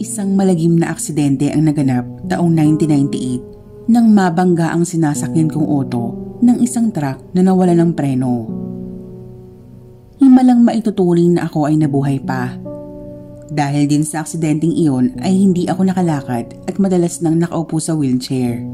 Isang malagim na aksidente ang naganap taong 1998 nang mabangga ang sinasakyan kong auto ng isang truck na nawala ng preno. Himalang maituturing na ako ay nabuhay pa. Dahil din sa aksidenteng iyon ay hindi ako nakalakad at madalas nang nakaupo sa wheelchair.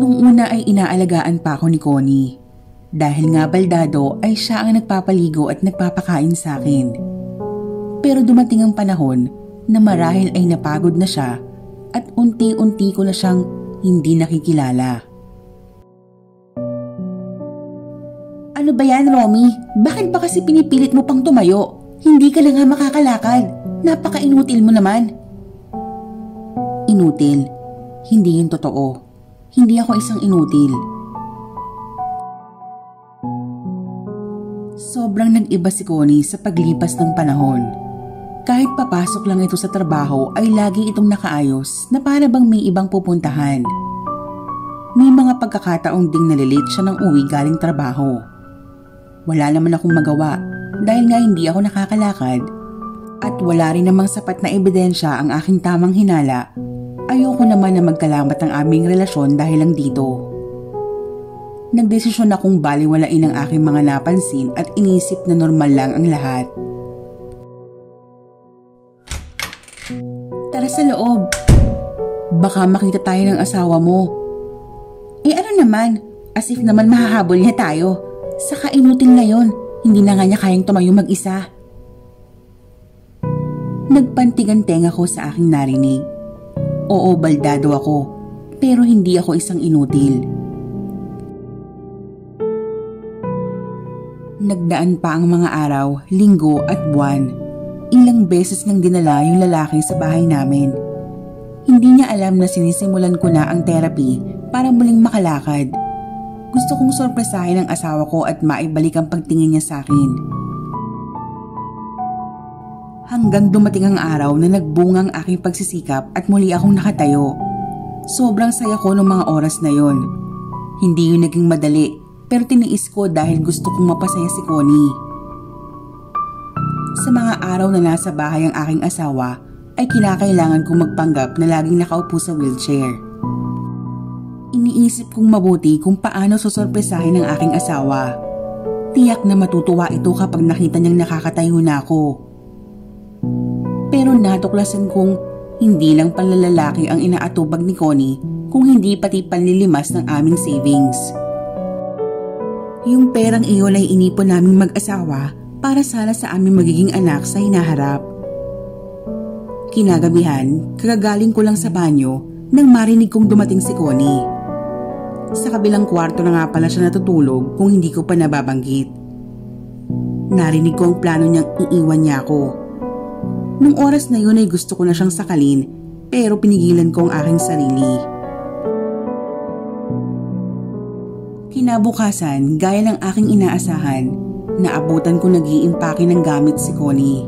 Nung una ay inaalagaan pa ako ni Connie. Dahil nga baldado ay siya ang nagpapaligo at nagpapakain sa akin. Pero dumating ang panahon na marahil ay napagod na siya at unti-unti ko na siyang hindi nakikilala. Ano ba yan, Romy? Bakit ba kasi pinipilit mo pang tumayo? Hindi ka na nga makakalakad. Napaka-inutil mo naman. Inutil? Hindi yun totoo. Hindi ako isang inutil. Sobrang nag-iba si Connie sa paglipas ng panahon. Kahit papasok lang ito sa trabaho ay lagi itong nakaayos na para bang may ibang pupuntahan. May mga pagkakataong ding nalilate siya ng uwi galing trabaho. Wala naman akong magawa dahil nga hindi ako nakakalakad at wala rin namang sapat na ebidensya ang aking tamang hinala. Ayoko naman na magkalamat ang aming relasyon dahil lang dito. Nagdesisyon akong baliwalain ang aking mga napansin at inisip na normal lang ang lahat. Sa loob. Baka makita tayo ng asawa mo. Eh ano naman, as if naman mahahabol niya tayo. Saka inutil na yon, hindi na nga niya kayang tumayo mag-isa. Nagpantigan tenga ko sa aking narinig. Oo, baldado ako, pero hindi ako isang inutil. Nagdaan pa ang mga araw, linggo at buwan. Ilang beses nang dinala yung lalaki sa bahay namin. Hindi niya alam na sinisimulan ko na ang therapy para muling makalakad. Gusto kong sorpresahin ang asawa ko at maibalik ang pagtingin niya sa akin. Hanggang dumating ang araw na nagbunga ang aking pagsisikap at muli akong nakatayo. Sobrang saya ko ng mga oras na yon. Hindi yun naging madali pero tiniis ko dahil gusto kong mapasaya si Connie. Sa mga araw na nasa bahay ang aking asawa, ay kinakailangan kong magpanggap na laging nakaupo sa wheelchair. Iniisip kong mabuti kung paano susorpresahin ang aking asawa. Tiyak na matutuwa ito kapag nakita niyang nakakatayo na ako. Pero natuklasan kong hindi lang panlalalaki ang inaatubag ni Connie kung hindi pati panlilimas ng aming savings. Yung perang iyon ay inipon naming mag-asawa para sana sa aming magiging anak sa hinaharap. Kinagabihan, kagagaling ko lang sa banyo nang marinig kong dumating si Connie. Sa kabilang kwarto na nga pala siya natutulog kung hindi ko pa nababanggit. Narinig ko ang plano niyang iiwan niya ako. Nung oras na yun ay gusto ko na siyang sakalin pero pinigilan ko ang aking sarili. Kinabukasan, gaya ng aking inaasahan, naabutan ko nag-iimpake ng gamit si Connie.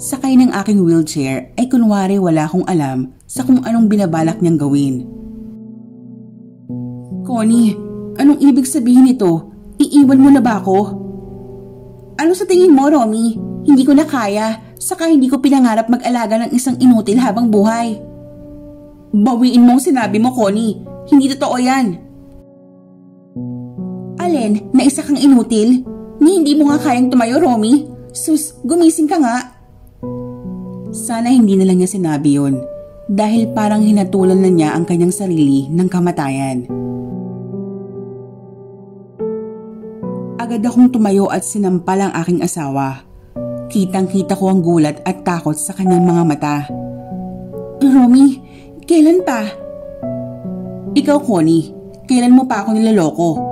Sakay ng aking wheelchair ay kunwari wala akong alam sa kung anong binabalak niyang gawin. Connie, anong ibig sabihin nito? Iiwan mo na ba ako? Ano sa tingin mo, Romy? Hindi ko na kaya, saka hindi ko pinangarap mag-alaga ng isang inutil habang buhay. Bawiin mo ang sinabi mo, Connie. Hindi totoo yan. Alin, na isa kang inutil? Ni hindi mo nga kayang tumayo, Romy? Sus, gumising ka nga. Sana hindi na lang niya sinabi yon dahil parang hinatulan na niya ang kanyang sarili ng kamatayan. Agad akong tumayo at sinampal ang aking asawa. Kitang-kita ko ang gulat at takot sa kanyang mga mata. Romy, kailan pa? Ikaw, Connie, kailan mo pa ako nilaloko?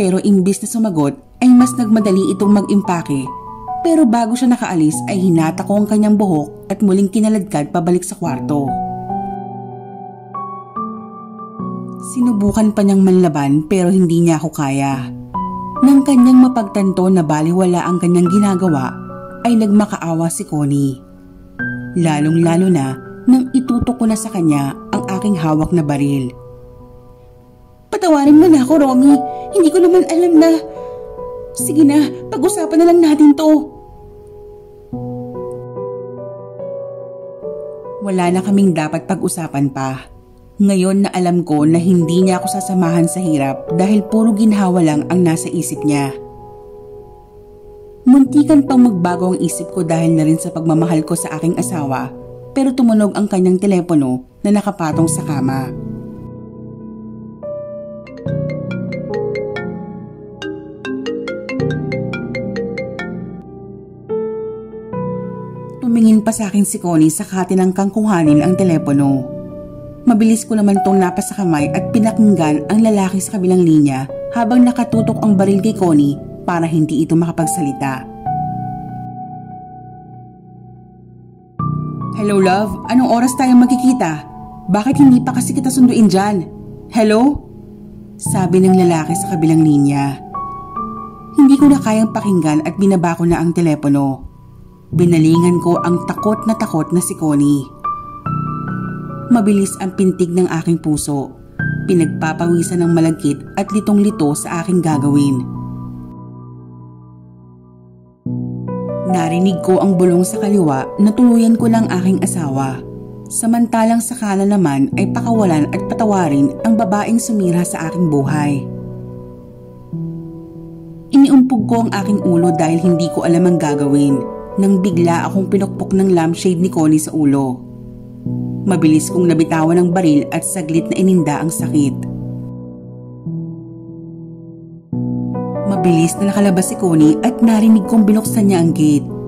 Pero imbis na sumagot ay mas nagmadali itong mag-impake. Pero bago siya nakaalis ay hinata ko ang kanyang buhok at muling kinaladkad pabalik sa kwarto. Sinubukan pa niyang manlaban pero hindi niya ako kaya. Nang kanyang mapagtanto na baliwala ang kanyang ginagawa, ay nagmakaawa si Connie. Lalong lalo na nang itutok ko na sa kanya ang aking hawak na baril. Patawarin mo na ako, Romy. Hindi ko naman alam na... Sige na, pag-usapan na lang natin to. Wala na kaming dapat pag-usapan pa. Ngayon na alam ko na hindi niya ako sasamahan sa hirap dahil puro ginhawa lang ang nasa isip niya. Muntikan pang magbago ang isip ko dahil na rin sa pagmamahal ko sa aking asawa pero tumunog ang kanyang telepono na nakapatong sa kama. Tumingin pa sa akin si Connie sa katinangkang kuhanin ang telepono. Mabilis ko naman tong napas sa kamay at pinakinggan ang lalaki sa kabilang linya habang nakatutok ang baril kay Connie para hindi ito makapagsalita. Hello love, anong oras tayo magkikita? Bakit hindi pa kasi kita sunduin dyan? Hello? Sabi ng lalaki sa kabilang linya. Hindi ko na kayang pakinggan at binaba ko na ang telepono. Binalingan ko ang takot na takot na si Connie. Mabilis ang pintig ng aking puso. Pinagpapawisan ng malagkit at litong-lito sa aking gagawin. Narinig ko ang bulong sa kaliwa na tuluyan ko ng aking asawa. Samantalang sa kanan naman ay pakawalan at patawarin ang babaeng sumira sa aking buhay. Iniumpog ko ang aking ulo dahil hindi ko alam ang gagawin nang bigla akong pinukpok ng lampshade ni Connie sa ulo. Mabilis kong nabitawan ng baril at saglit na ininda ang sakit. Mabilis na nakalabas si Connie at narinig kong binuksan niya ang gate.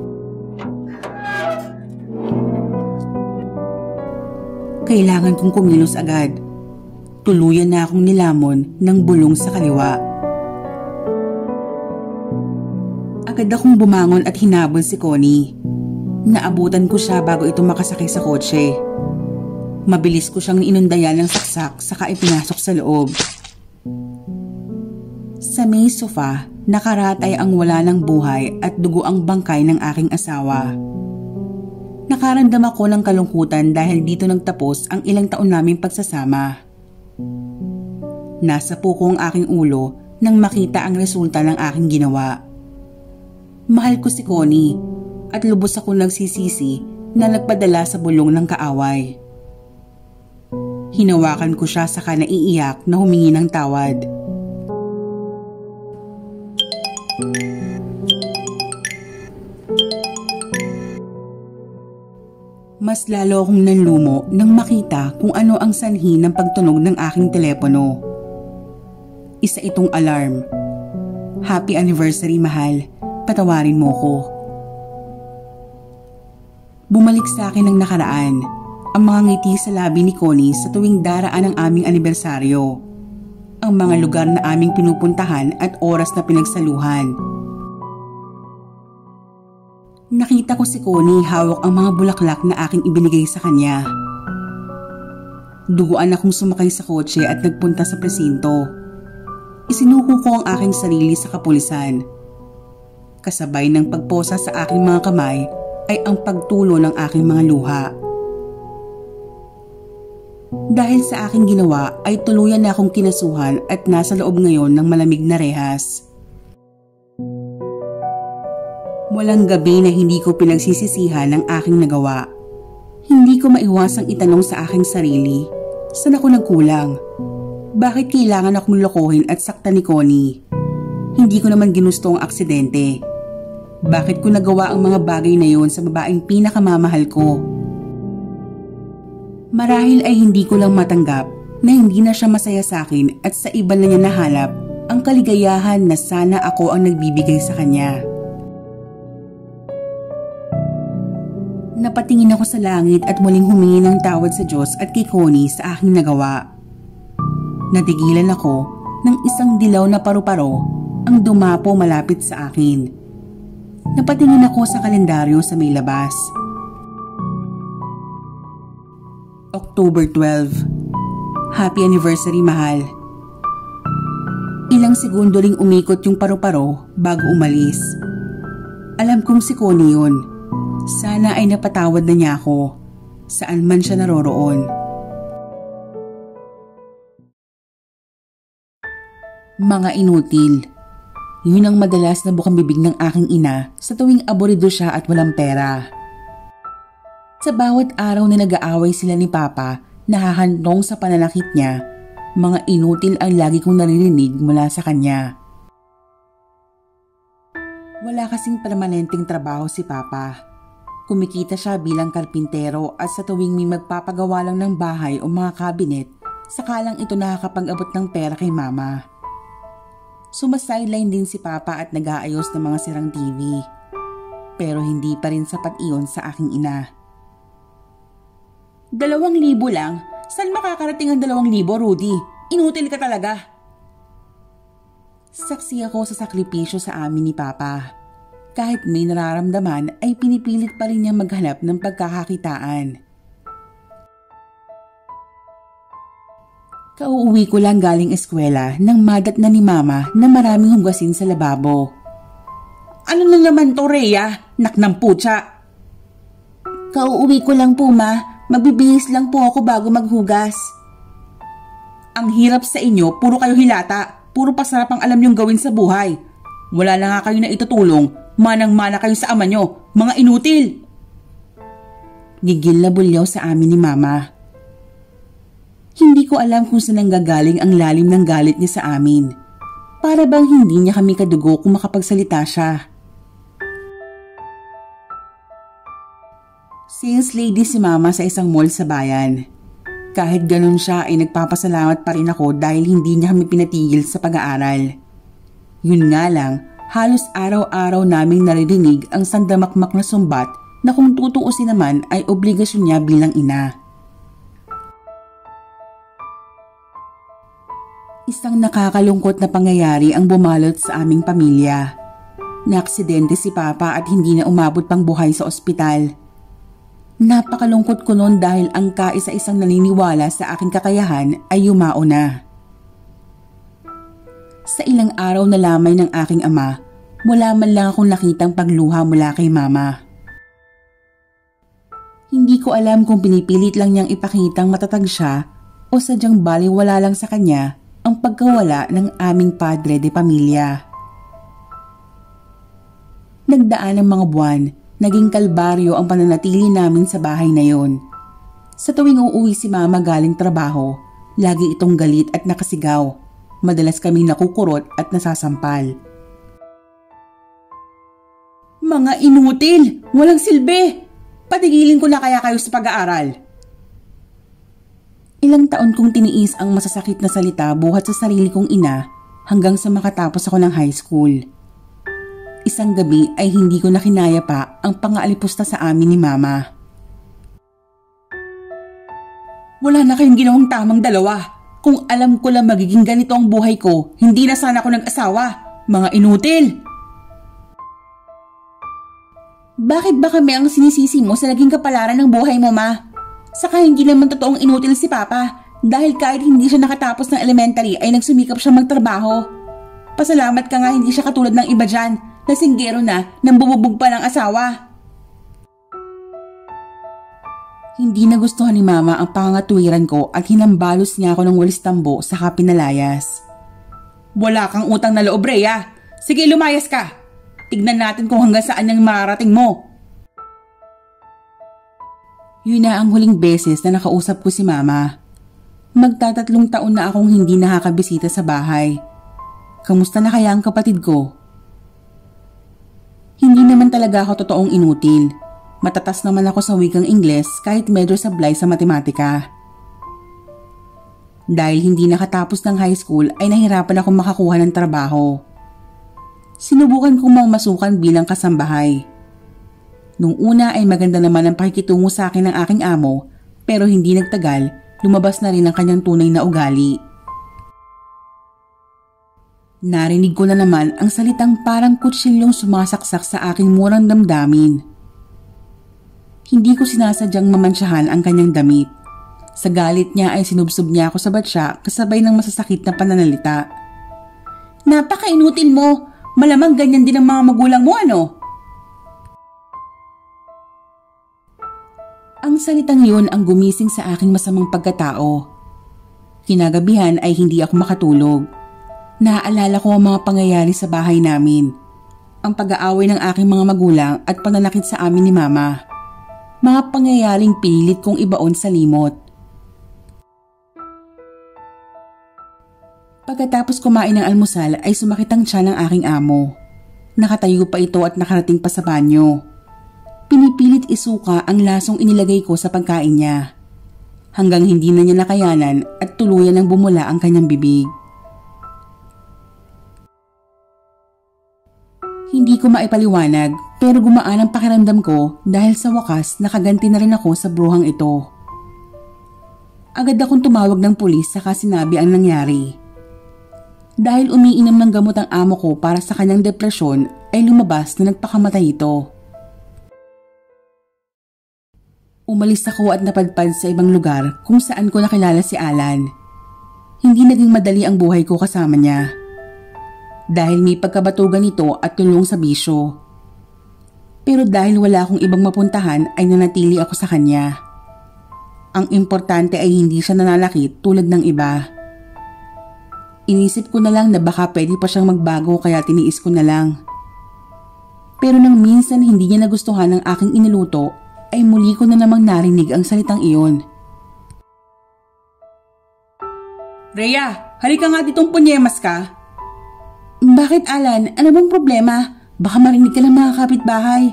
Kailangan kong kumilos agad. Tuluyan na akong nilamon ng bulong sa kaliwa. Agad akong bumangon at hinabol si Connie. Naabutan ko siya bago ito makasakay sa kotse. Mabilis ko siyang inundayan ng saksak saka ipinasok sa loob. Sa may sofa, nakaratay ang wala ng buhay at dugo ang bangkay ng aking asawa. Nakaramdam ako ng kalungkutan dahil dito nagtapos ang ilang taon naming pagsasama. Nasa puko ang aking ulo nang makita ang resulta ng aking ginawa. Mahal ko si Connie at lubos ako nagsisisi na nagpadala sa bulong ng kaaway. Hinawakan ko siya sa naiiyak na humingi ng tawad. Mas lalo akong nanlumo nang makita kung ano ang sanhi ng pagtunog ng aking telepono. Isa itong alarm. Happy anniversary, mahal. Patawarin mo ko. Bumalik sa akin ang nakaraan, ang mga ngiti sa labi ni Connie sa tuwing daraan ng aming anibersaryo. Ang mga lugar na aming pinupuntahan at oras na pinagsaluhan. Nakita ko si Connie hawak ang mga bulaklak na aking ibinigay sa kanya. Duguan akong sumakay sa kotse at nagpunta sa presinto. Isinuko ko ang aking sarili sa kapulisan kasabay ng pagposa sa aking mga kamay ay ang pagtulo ng aking mga luha. Dahil sa aking ginawa ay tuluyan na akong kinasuhan at nasa loob ngayon ng malamig na rehas. Walang gabi na hindi ko pinagsisisihan ng aking nagawa. Hindi ko maiwasang itanong sa aking sarili, saan ako nagkulang? Bakit kailangan akong lokohin at sakta ni Connie? Hindi ko naman ginusto ang aksidente. Bakit ko nagawa ang mga bagay na yon sa babaeng pinakamamahal ko? Marahil ay hindi ko lang matanggap na hindi na siya masaya sa akin at sa iba na niya nahalap ang kaligayahan na sana ako ang nagbibigay sa kanya. Napatingin ako sa langit at muling humingi ng tawad sa Diyos at kay Connie sa aking nagawa. Natigilan ako ng isang dilaw na paru-paro ang dumapo malapit sa akin. Napatingin ako sa kalendaryo sa may labas. October 12 Happy anniversary, mahal. Ilang segundo ring umikot yung paru-paro bago umalis. Alam kong si Connie yun. Sana ay napatawad na niya ako. Saan man siya naroroon. Mga inutil. Yun ang madalas na bukang bibig ng aking ina sa tuwing aborido siya at walang pera. Sa bawat araw na nag-aaway sila ni Papa, nahahandong sa pananakit niya, mga inutil ang lagi kong naririnig mula sa kanya. Wala kasing permanenteng trabaho si Papa. Kumikita siya bilang karpintero at sa tuwing may magpapagawa lang ng bahay o mga kabinet, sakalang ito nakakapag-abot ng pera kay Mama. Sumasideline din si Papa at nag-aayos ng mga sirang TV. Pero hindi pa rin sapat iyon sa aking ina. Dalawang libo lang? Saan makakarating ang dalawang libo, Rudy? Inutil ka talaga. Saksi ako sa sakripisyo sa amin ni Papa. Kahit may nararamdaman ay pinipilit pa rin niya maghanap ng pagkakakitaan. Kauuwi ko lang galing eskwela nang madat na ni Mama na maraming hugasin sa lababo. Ano na naman to, Rhea? Nak ng putya. Kauuwi ko lang po, Ma. Magbibihis lang po ako bago maghugas. Ang hirap sa inyo, puro kayo hilata. Puro pasarap ang alam niyong gawin sa buhay. Wala na nga kayo na itutulong. Manang-mana kayo sa ama niyo. Mga inutil. Gigil na bulyaw sa amin ni Mama. Hindi ko alam kung saan nanggagaling ang lalim ng galit niya sa amin. Para bang hindi niya kami kadugo kung makapagsalita siya. Sales lady si mama sa isang mall sa bayan. Kahit ganun siya ay nagpapasalamat pa rin ako dahil hindi niya kami pinatigil sa pag-aaral. Yun nga lang, halos araw-araw naming naririnig ang sandamakmak na sumbat na kung tutuusin naman ay obligasyon niya bilang ina. Isang nakakalungkot na pangyayari ang bumalot sa aming pamilya. Naaksidente si Papa at hindi na umabot pang buhay sa ospital. Napakalungkot ko noon dahil ang kaisa-isang naniniwala sa aking kakayahan ay yumao na. Sa ilang araw na lamay ng aking ama, wala man lang akong nakitang pagluha mula kay mama. Hindi ko alam kung pinipilit lang niyang ipakitang matatag siya o sadyang baliwala lang sa kanya ang pagkawala ng aming padre de pamilya. Nagdaan ang mga buwan Naging kalbaryo ang pananatili namin sa bahay na yon. Sa tuwing uuwi si mama galing trabaho, lagi itong galit at nakasigaw. Madalas kaming nakukurot at nasasampal. Mga inutil! Walang silbi! Patigilin ko na kaya kayo sa pag-aaral. Ilang taon kong tiniis ang masasakit na salita buhat sa sarili kong ina hanggang sa makatapos ako ng high school. Isang gabi ay hindi ko nakinaya pa ang pangaalipusta sa amin ni Mama. Wala na kayong ginawang tamang dalawa. Kung alam ko lang magiging ganito ang buhay ko, hindi na sana ako nag-asawa. Mga inutil! Bakit ba kami ang sinisisi mo sa naging kapalaran ng buhay mo, Ma? Saka hindi naman totoong inutil si Papa dahil kahit hindi siya nakatapos ng elementary ay nagsumikap siya magtrabaho. Pasalamat ka nga hindi siya katulad ng iba dyan Lasinggero na nang bumubog pa ng asawa. Hindi nagustuhan ni mama ang pangatwiran ko at hinambalos niya ako ng walis tambo sa kapinalayas. Wala kang utang na loob, Rhea. Sige, lumayas ka. Tignan natin kung hanggang saan ang mararating mo. Yun na ang huling beses na nakausap ko si mama. Magtatatlong taon na akong hindi nakakabisita sa bahay. Kamusta na kaya ang kapatid ko? Hindi naman talaga ako totoong inutil. Matatas naman ako sa wikang Ingles kahit medyo sablay sa matematika. Dahil hindi nakatapos ng high school ay nahirapan akong makakuha ng trabaho. Sinubukan kong mamasukan bilang kasambahay. Nung una ay maganda naman ang pakikitungo sa akin ng aking amo pero hindi nagtagal lumabas na rin ang kanyang tunay na ugali. Narinig ko na naman ang salitang parang kutsilyong sumasaksak sa aking murang damdamin. Hindi ko sinasadyang mamansyahan ang kanyang damit. Sa galit niya ay sinubsob niya ako sa batya kasabay ng masasakit na pananalita. Napaka-inutil mo! Malamang ganyan din ang mga magulang mo ano? Ang salitang yun ang gumising sa aking masamang pagkatao. Kinagabihan ay hindi ako makatulog Naaalala ko ang mga pangyayari sa bahay namin. Ang pag-aaway ng aking mga magulang at pananakit sa amin ni mama. Mga pangyayaring pinilit kong ibaon sa limot. Pagkatapos kumain ng almusal ay sumakit ang tiyan ng aking amo. Nakatayo pa ito at nakarating pa sa banyo. Pinipilit isuka ang lasong inilagay ko sa pagkain niya. Hanggang hindi na niya nakayanan at tuluyan ng bumula ang kanyang bibig. Hindi ko maipaliwanag pero gumaan ang pakiramdam ko dahil sa wakas nakaganti na rin ako sa bruhang ito. Agad akong tumawag ng pulis saka sinabi ang nangyari. Dahil umiinom ng gamot ang amo ko para sa kanyang depresyon ay lumabas na nagpakamatay ito. Umalis ako at napadpad sa ibang lugar kung saan ko nakilala si Alan. Hindi naging madali ang buhay ko kasama niya dahil may pagkabatugan ito at tulong sa bisyo. Pero dahil wala akong ibang mapuntahan ay nanatili ako sa kanya. Ang importante ay hindi siya nanalakit tulad ng iba. Inisip ko na lang na baka pwede pa siyang magbago kaya tiniis ko na lang. Pero nang minsan hindi niya nagustuhan ang aking iniluto ay muli ko na namang narinig ang salitang iyon. Rhea, halika nga ditong punyemas ka. Bakit Alan? Ano bang problema? Baka marinig ka ng mga kapitbahay.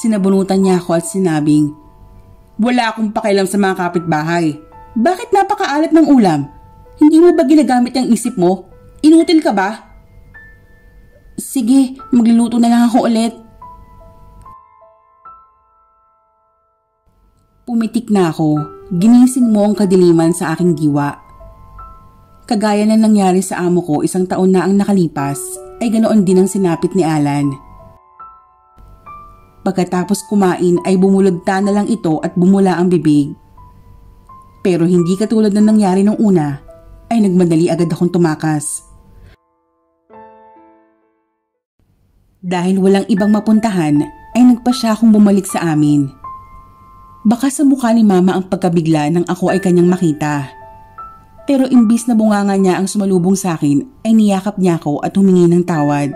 Sinabunutan niya ako at sinabing, Wala akong pakialam sa mga kapitbahay. Bakit napakaalat ng ulam? Hindi mo ba ginagamit ang isip mo? Inutil ka ba? Sige, magluluto na lang ako ulit. Pumitik na ako. Ginising mo ang kadiliman sa aking diwa. Kagaya na nangyari sa amo ko isang taon na ang nakalipas, ay ganoon din ang sinapit ni Alan. Pagkatapos kumain ay bumulagta na lang ito at bumula ang bibig. Pero hindi katulad ng nangyari nung una, ay nagmadali agad akong tumakas. Dahil walang ibang mapuntahan, ay nagpa siya akong bumalik sa amin. Baka sa mukha ni mama ang pagkabigla nang ako ay kanyang makita. Pero imbis na bunganga niya ang sumalubong sa akin ay niyakap niya ako at humingi ng tawad.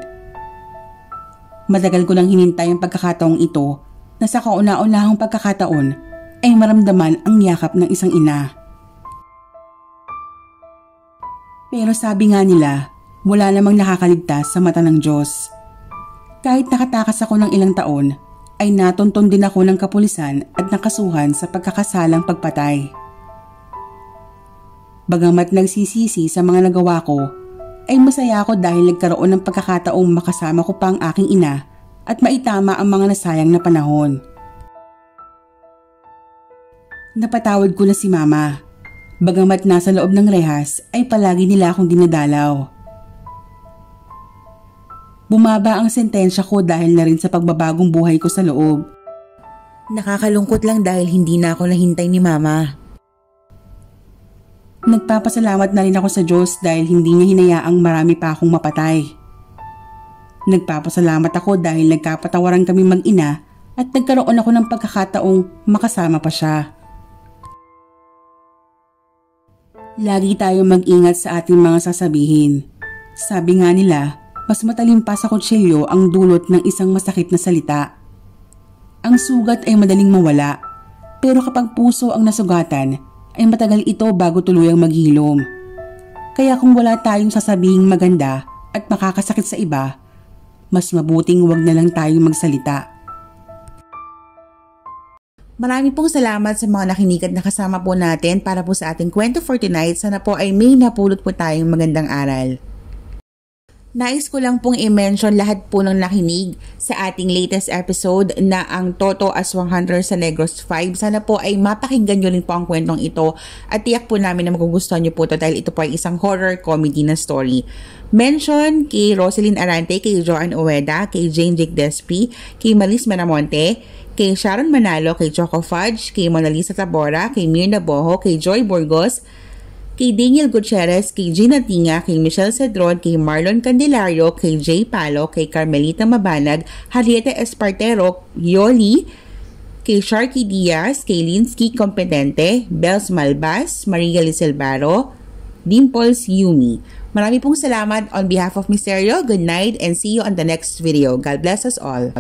Matagal ko nang hinintay ang pagkakataong ito na sa kauna-unahang pagkakataon ay maramdaman ang yakap ng isang ina. Pero sabi nga nila, wala namang nakakaligtas sa mata ng Diyos. Kahit nakatakas ako ng ilang taon, ay natunton din ako ng kapulisan at nakasuhan sa pagkakasalang pagpatay. Bagamat nagsisisi sa mga nagawa ko, ay masaya ako dahil nagkaroon ng pagkakataong makasama ko pa ang aking ina at maitama ang mga nasayang na panahon. Napatawad ko na si mama. Bagamat nasa loob ng rehas ay palagi nila akong dinadalaw. Bumaba ang sentensya ko dahil na rin sa pagbabagong buhay ko sa loob. Nakakalungkot lang dahil hindi na ako nahintay ni mama. Nagpapasalamat na rin ako sa Diyos dahil hindi niya hinayaang marami pa akong mapatay. Nagpapasalamat ako dahil nagkapatawaran kami mag-ina at nagkaroon ako ng pagkakataong makasama pa siya. Lagi tayong mag-ingat sa ating mga sasabihin. Sabi nga nila, mas matalim pa sa kutsilyo ang dulot ng isang masakit na salita. Ang sugat ay madaling mawala, pero kapag puso ang nasugatan, ay matagal ito bago tuluyang maghilom. Kaya kung wala tayong sasabihing maganda at makakasakit sa iba, mas mabuting huwag na lang tayong magsalita. Marami pong salamat sa mga nakinig at nakasama po natin para po sa ating kwento for tonight. Sana po ay may napulot po tayong magandang aral. Nais ko lang pong i-mention lahat po ng nakinig sa ating latest episode na ang Toto Aswang Hunter sa Negros 5. Sana po ay mapakinggan nyo rin po ang kwentong ito at tiyak po namin na magugustuhan nyo po ito dahil ito po ay isang horror comedy na story. Mention kay Rosalyn Arante, kay Joanne Ueda, kay Jane Jake Despi, kay Malis Manamonte, kay Sharon Manalo, kay Choco Fudge, kay Mona Lisa Tabora, kay Mirna Boho, kay Joy Burgos, kay Daniel Gutierrez, kay Gina Tinga, kay Michelle Cedron, kay Marlon Candelario, kay Jay Palo, kay Carmelita Mabanag, Harrieta Espartero, Yoli, kay Sharky Diaz, kay Linsky Competente, Bells Malbas, Maria Liselbaro, Dimples Yumi. Marami pong salamat on behalf of Misterio. Good night and see you on the next video. God bless us all.